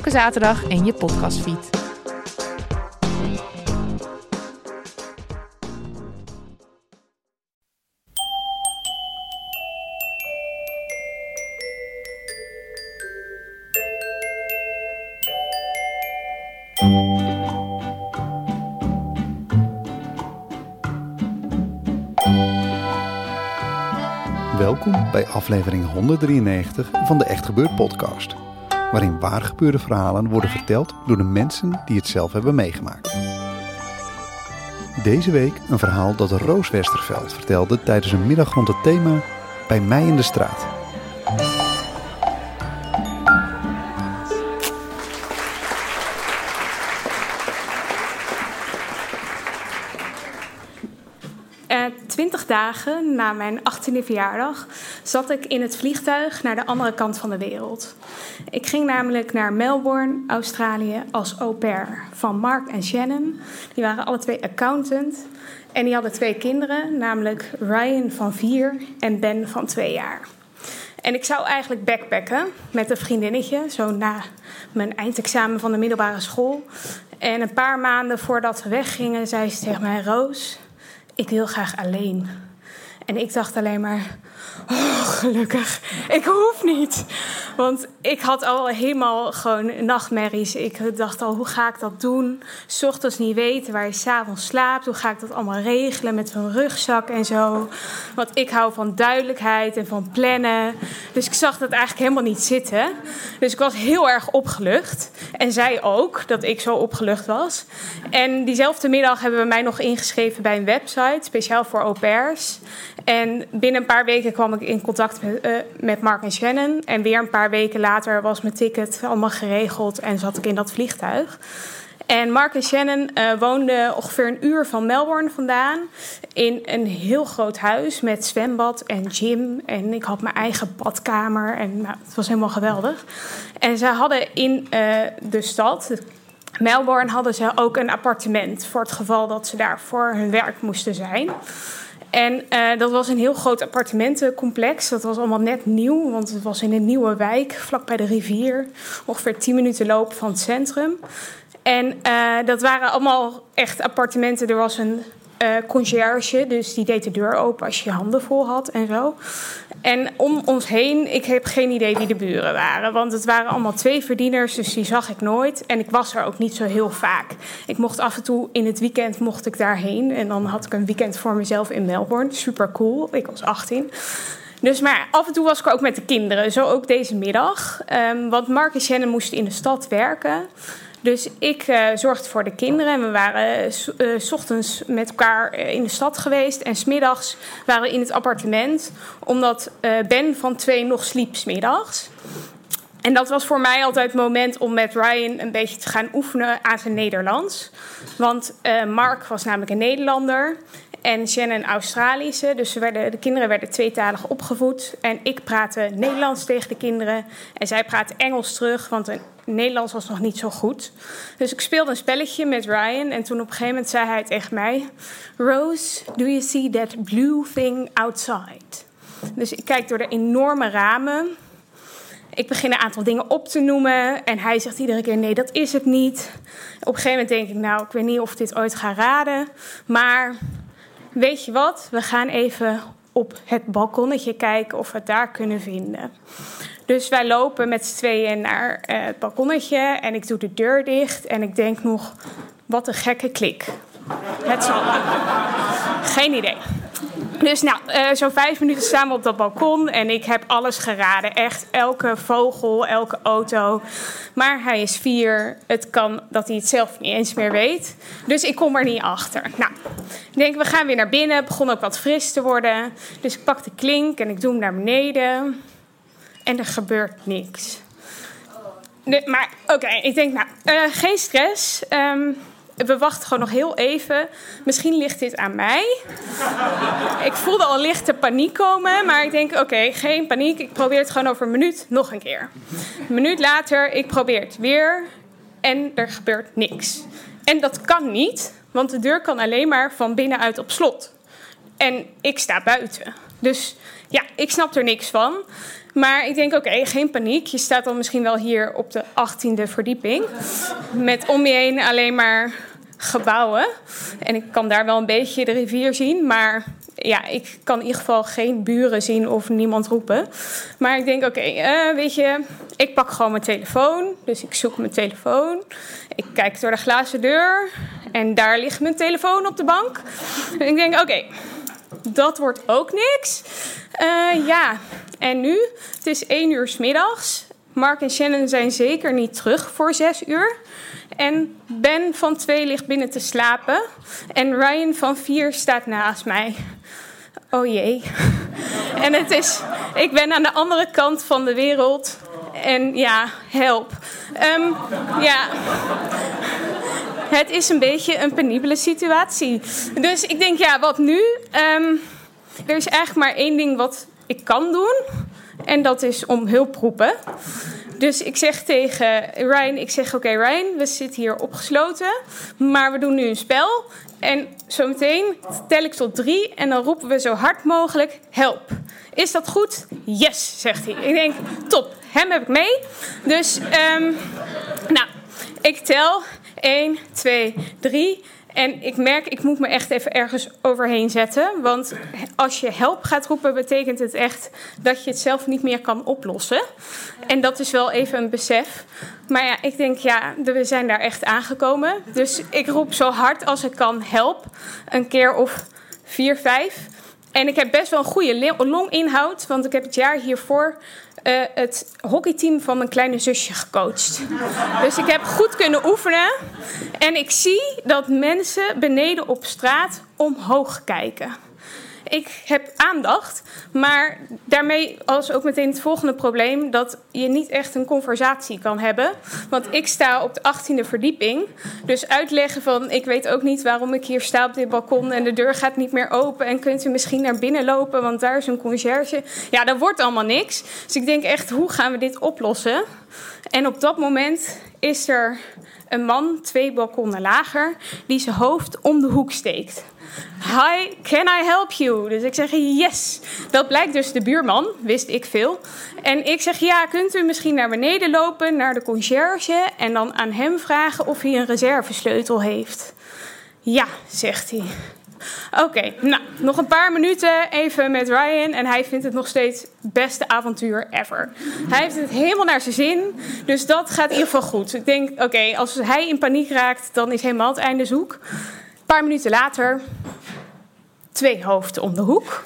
Elke zaterdag in je podcastfeed. Welkom bij aflevering 193 van de Echt Gebeurd podcast. Waarin waar gebeurde verhalen worden verteld door de mensen die het zelf hebben meegemaakt. Deze week een verhaal dat Roos Westerveld vertelde tijdens een middag rond het thema Bij mij in de straat. Eh, Twintig dagen na mijn 18e verjaardag zat ik in het vliegtuig naar de andere kant van de wereld. Ik ging namelijk naar Melbourne, Australië, als au pair van Mark en Shannon. Die waren alle twee accountant en die hadden twee kinderen, namelijk Ryan van vier en Ben van twee jaar. En ik zou eigenlijk backpacken met een vriendinnetje, zo na mijn eindexamen van de middelbare school. En een paar maanden voordat we weggingen, zei ze tegen mij: Roos, ik wil graag alleen. En ik dacht alleen maar, oh, gelukkig, ik hoef niet. Want ik had al helemaal gewoon nachtmerries. Ik dacht al, hoe ga ik dat doen? 's ochtends niet weten waar je s'avonds slaapt. Hoe ga ik dat allemaal regelen met zo'n rugzak en zo? Want ik hou van duidelijkheid en van plannen. Dus ik zag dat eigenlijk helemaal niet zitten. Dus ik was heel erg opgelucht. En zij ook, dat ik zo opgelucht was. En diezelfde middag hebben we mij nog ingeschreven bij een website, speciaal voor au pairs. En binnen een paar weken kwam ik in contact met, eh, met Mark en Shannon. En weer een paar weken later was mijn ticket allemaal geregeld en zat ik in dat vliegtuig. En Mark en Shannon eh, woonden ongeveer een uur van Melbourne vandaan. In een heel groot huis met zwembad en gym. En ik had mijn eigen badkamer. En nou, het was helemaal geweldig. En ze hadden in eh, de stad, Melbourne, hadden ze ook een appartement. Voor het geval dat ze daar voor hun werk moesten zijn. En eh, dat was een heel groot appartementencomplex. Dat was allemaal net nieuw, want het was in een nieuwe wijk, vlak bij de rivier. Ongeveer 10 minuten lopen van het centrum. En eh, dat waren allemaal echt appartementen. Er was een conciërge, dus die deed de deur open als je je handen vol had en zo. En om ons heen, ik heb geen idee wie de buren waren. Want het waren allemaal twee verdieners, dus die zag ik nooit. En ik was er ook niet zo heel vaak. Ik mocht af en toe in het weekend mocht ik daarheen. En dan had ik een weekend voor mezelf in Melbourne. Super cool. Ik was 18. Dus maar af en toe was ik ook met de kinderen. Zo ook deze middag. Ehm, want Mark en Shannon moesten in de stad werken. Dus ik eh, zorgde voor de kinderen. En we waren eh, s- eh, s ochtends met elkaar in de stad geweest. En smiddags waren we in het appartement. Omdat Ben van twee nog sliep smiddags. En dat was voor mij altijd het moment om met Ryan een beetje te gaan oefenen aan zijn Nederlands. Want Mark was namelijk een Nederlander en Shannon Australische. Dus werden, de kinderen werden tweetalig opgevoed. En ik praatte Nederlands tegen de kinderen. En zij praatte Engels terug, want een Nederlands was nog niet zo goed. Dus ik speelde een spelletje met Ryan. En toen op een gegeven moment zei hij tegen mij... Rose, do you see that blue thing outside? Dus ik kijk door de enorme ramen... Ik begin een aantal dingen op te noemen. En hij zegt iedere keer: nee, dat is het niet. Op een gegeven moment denk ik: nou, ik weet niet of ik dit ooit ga raden. Maar weet je wat? We gaan even op het balkonnetje kijken of we het daar kunnen vinden. Dus wij lopen met z'n tweeën naar eh, het balkonnetje. En ik doe de deur dicht. En ik denk nog: wat een gekke klik. Het zal. Geen idee. Dus nou, eh, zo'n vijf minuten staan we op dat balkon en ik heb alles geraden. Echt elke vogel, elke auto. Maar hij is vier. Het kan dat hij het zelf niet eens meer weet. Dus ik kom er niet achter. Nou, ik denk, we gaan weer naar binnen. Het begon ook wat fris te worden. Dus ik pak de klink en ik doe hem naar beneden. En er gebeurt niks. Maar oké, ik denk, nou, uh, geen stress. Um, we wachten gewoon nog heel even. Misschien ligt dit aan mij. ik voelde al lichte paniek komen, maar ik denk: oké, geen paniek. Ik probeer het gewoon over een minuut nog een keer. Een minuut later, ik probeer het weer en er gebeurt niks. En dat kan niet, want de deur kan alleen maar van binnenuit op slot. En ik sta buiten. Dus ja, ik snap er niks van. Maar ik denk, oké, geen paniek. Je staat dan misschien wel hier op de 18e verdieping. Met om je heen alleen maar gebouwen. En ik kan daar wel een beetje de rivier zien. Maar ja, ik kan in ieder geval geen buren zien of niemand roepen. Maar ik denk, oké, eh, weet je, ik pak gewoon mijn telefoon. Dus ik zoek mijn telefoon. Ik kijk door de glazen deur. En daar ligt mijn telefoon op de bank. Ik denk, oké, dat wordt ook niks. Uh, ja, en nu? Het is één uur s middags. Mark en Shannon zijn zeker niet terug voor zes uur. En Ben van twee ligt binnen te slapen. En Ryan van vier staat naast mij. Oh jee. En het is, ik ben aan de andere kant van de wereld. En ja, help. Um, ja. Het is een beetje een penibele situatie. Dus ik denk, ja, wat nu? Um, er is eigenlijk maar één ding wat ik kan doen. En dat is om hulp roepen. Dus ik zeg tegen Ryan, ik zeg oké Ryan, we zitten hier opgesloten, maar we doen nu een spel. En zometeen tel ik tot drie en dan roepen we zo hard mogelijk help. Is dat goed? Yes, zegt hij. Ik denk, top, hem heb ik mee. Dus, um, nou, ik tel 1, 2, 3. En ik merk, ik moet me echt even ergens overheen zetten. Want als je help gaat roepen, betekent het echt dat je het zelf niet meer kan oplossen. En dat is wel even een besef. Maar ja, ik denk, ja, we zijn daar echt aangekomen. Dus ik roep zo hard als ik kan help. Een keer of vier, vijf. En ik heb best wel een goede longinhoud, want ik heb het jaar hiervoor uh, het hockeyteam van mijn kleine zusje gecoacht. Dus ik heb goed kunnen oefenen. En ik zie dat mensen beneden op straat omhoog kijken ik heb aandacht. Maar daarmee als ook meteen het volgende probleem... dat je niet echt een conversatie kan hebben. Want ik sta op de 18e verdieping. Dus uitleggen van... ik weet ook niet waarom ik hier sta op dit balkon... en de deur gaat niet meer open... en kunt u misschien naar binnen lopen... want daar is een conciërge. Ja, dat wordt allemaal niks. Dus ik denk echt, hoe gaan we dit oplossen? En op dat moment is er een man, twee balkonnen lager... die zijn hoofd om de hoek steekt... Hi, can I help you? Dus ik zeg yes. Dat blijkt dus de buurman, wist ik veel. En ik zeg ja, kunt u misschien naar beneden lopen naar de conciërge en dan aan hem vragen of hij een reservesleutel heeft? Ja, zegt hij. Oké, nou, nog een paar minuten even met Ryan. En hij vindt het nog steeds beste avontuur ever. Hij heeft het helemaal naar zijn zin. Dus dat gaat in ieder geval goed. Ik denk, oké, als hij in paniek raakt, dan is helemaal het einde zoek paar minuten later, twee hoofden om de hoek.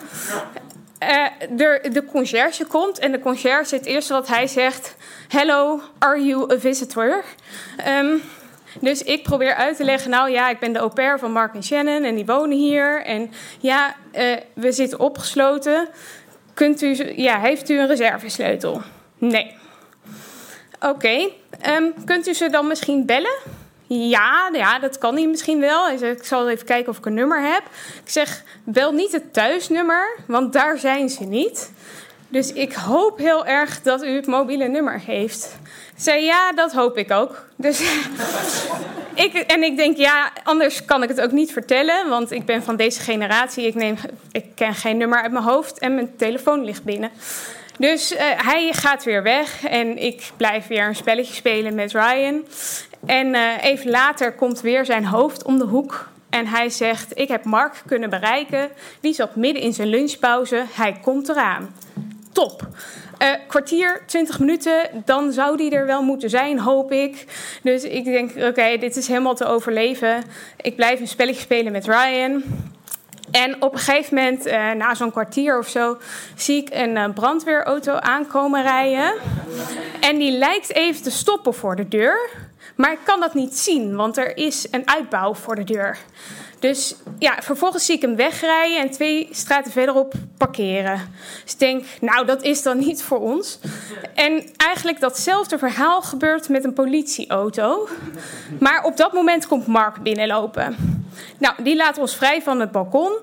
De, de conciërge komt en de conciërge, het eerste wat hij zegt: Hello, are you a visitor? Um, dus ik probeer uit te leggen: Nou ja, ik ben de au pair van Mark en Shannon en die wonen hier. En ja, uh, we zitten opgesloten. Kunt u, ja, heeft u een reservesleutel? Nee. Oké, um, kunt u ze dan misschien bellen? Ja, ja, dat kan hij misschien wel. Hij zegt, ik zal even kijken of ik een nummer heb. Ik zeg, bel niet het thuisnummer, want daar zijn ze niet. Dus ik hoop heel erg dat u het mobiele nummer heeft. Zei ja, dat hoop ik ook. Dus ik, en ik denk, ja, anders kan ik het ook niet vertellen. Want ik ben van deze generatie. Ik, neem, ik ken geen nummer uit mijn hoofd en mijn telefoon ligt binnen. Dus uh, hij gaat weer weg en ik blijf weer een spelletje spelen met Ryan. En uh, even later komt weer zijn hoofd om de hoek. En hij zegt: Ik heb Mark kunnen bereiken. Die zat midden in zijn lunchpauze. Hij komt eraan. Top. Uh, kwartier, 20 minuten, dan zou die er wel moeten zijn, hoop ik. Dus ik denk: Oké, dit is helemaal te overleven. Ik blijf een spelletje spelen met Ryan. En op een gegeven moment, uh, na zo'n kwartier of zo, zie ik een uh, brandweerauto aankomen rijden. En die lijkt even te stoppen voor de deur. Maar ik kan dat niet zien, want er is een uitbouw voor de deur. Dus ja, vervolgens zie ik hem wegrijden en twee straten verderop parkeren. Dus ik denk, nou, dat is dan niet voor ons. En eigenlijk datzelfde verhaal gebeurt met een politieauto. Maar op dat moment komt Mark binnenlopen. Nou, die laat ons vrij van het balkon.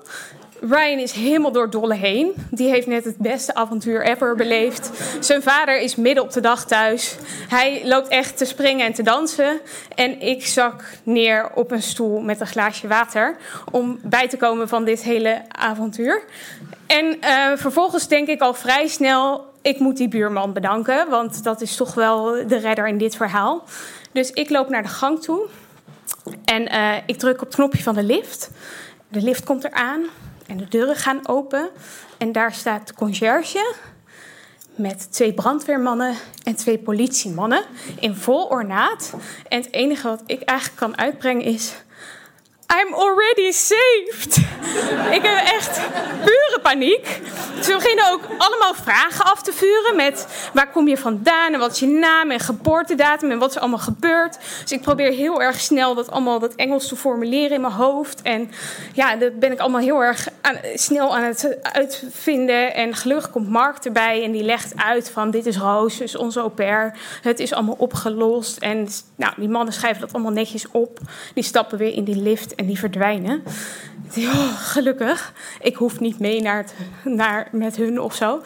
Ryan is helemaal door dolle heen. Die heeft net het beste avontuur ever beleefd. Zijn vader is midden op de dag thuis. Hij loopt echt te springen en te dansen. En ik zak neer op een stoel met een glaasje water. Om bij te komen van dit hele avontuur. En uh, vervolgens denk ik al vrij snel: ik moet die buurman bedanken. Want dat is toch wel de redder in dit verhaal. Dus ik loop naar de gang toe. En uh, ik druk op het knopje van de lift. De lift komt eraan. En de deuren gaan open en daar staat de conciërge met twee brandweermannen en twee politiemannen in vol ornaat. En het enige wat ik eigenlijk kan uitbrengen is: I'm already saved. ik heb echt pure paniek. Ze beginnen ook allemaal vragen af te vuren met waar kom je vandaan en wat is je naam en geboortedatum en wat is allemaal gebeurd. Dus ik probeer heel erg snel dat allemaal dat Engels te formuleren in mijn hoofd. En ja, dat ben ik allemaal heel erg aan, snel aan het uitvinden. En gelukkig komt Mark erbij en die legt uit van dit is Roos, dus onze au pair. Het is allemaal opgelost. En nou, die mannen schrijven dat allemaal netjes op. Die stappen weer in die lift die verdwijnen. Oh, gelukkig, ik hoef niet mee naar, het, naar met hun of zo.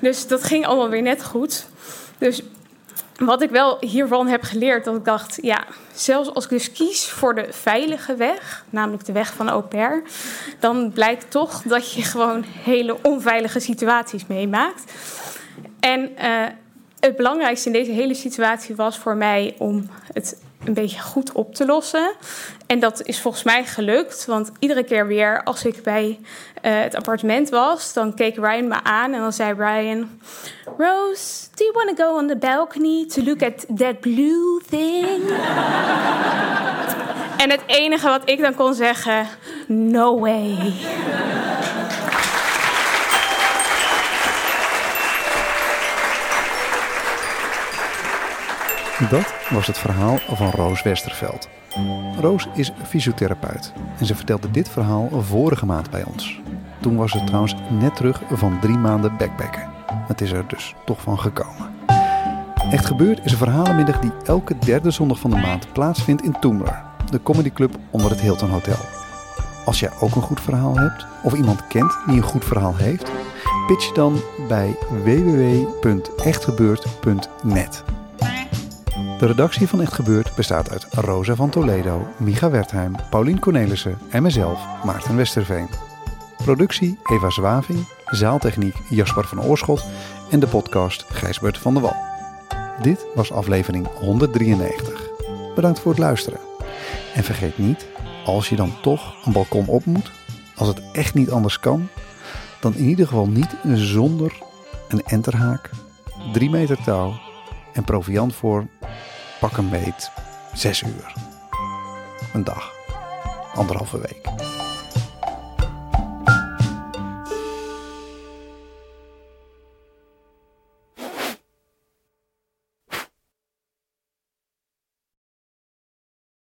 Dus dat ging allemaal weer net goed. Dus wat ik wel hiervan heb geleerd, dat ik dacht, ja, zelfs als ik dus kies voor de veilige weg, namelijk de weg van au pair, dan blijkt toch dat je gewoon hele onveilige situaties meemaakt. En uh, het belangrijkste in deze hele situatie was voor mij om het een beetje goed op te lossen. En dat is volgens mij gelukt. Want iedere keer weer als ik bij uh, het appartement was, dan keek Ryan me aan en dan zei Ryan: Rose, do you want to go on the balcony to look at that blue thing? en het enige wat ik dan kon zeggen: No way. Dat was het verhaal van Roos Westerveld. Roos is fysiotherapeut en ze vertelde dit verhaal vorige maand bij ons. Toen was ze trouwens net terug van drie maanden backpacken. Het is er dus toch van gekomen. Echt gebeurd is een verhalenmiddag die elke derde zondag van de maand plaatsvindt in Toomler, de comedyclub onder het Hilton Hotel. Als jij ook een goed verhaal hebt of iemand kent die een goed verhaal heeft, pitch dan bij www.echtgebeurd.net. De redactie van Echt Gebeurd bestaat uit Rosa van Toledo, Micha Wertheim, Paulien Cornelissen en mezelf, Maarten Westerveen. Productie Eva Zwaving, zaaltechniek Jasper van Oorschot en de podcast Gijsbert van der Wal. Dit was aflevering 193. Bedankt voor het luisteren. En vergeet niet, als je dan toch een balkon op moet, als het echt niet anders kan, dan in ieder geval niet zonder een enterhaak, 3 meter touw en proviant voor pak een beet zes uur. Een dag. Anderhalve week.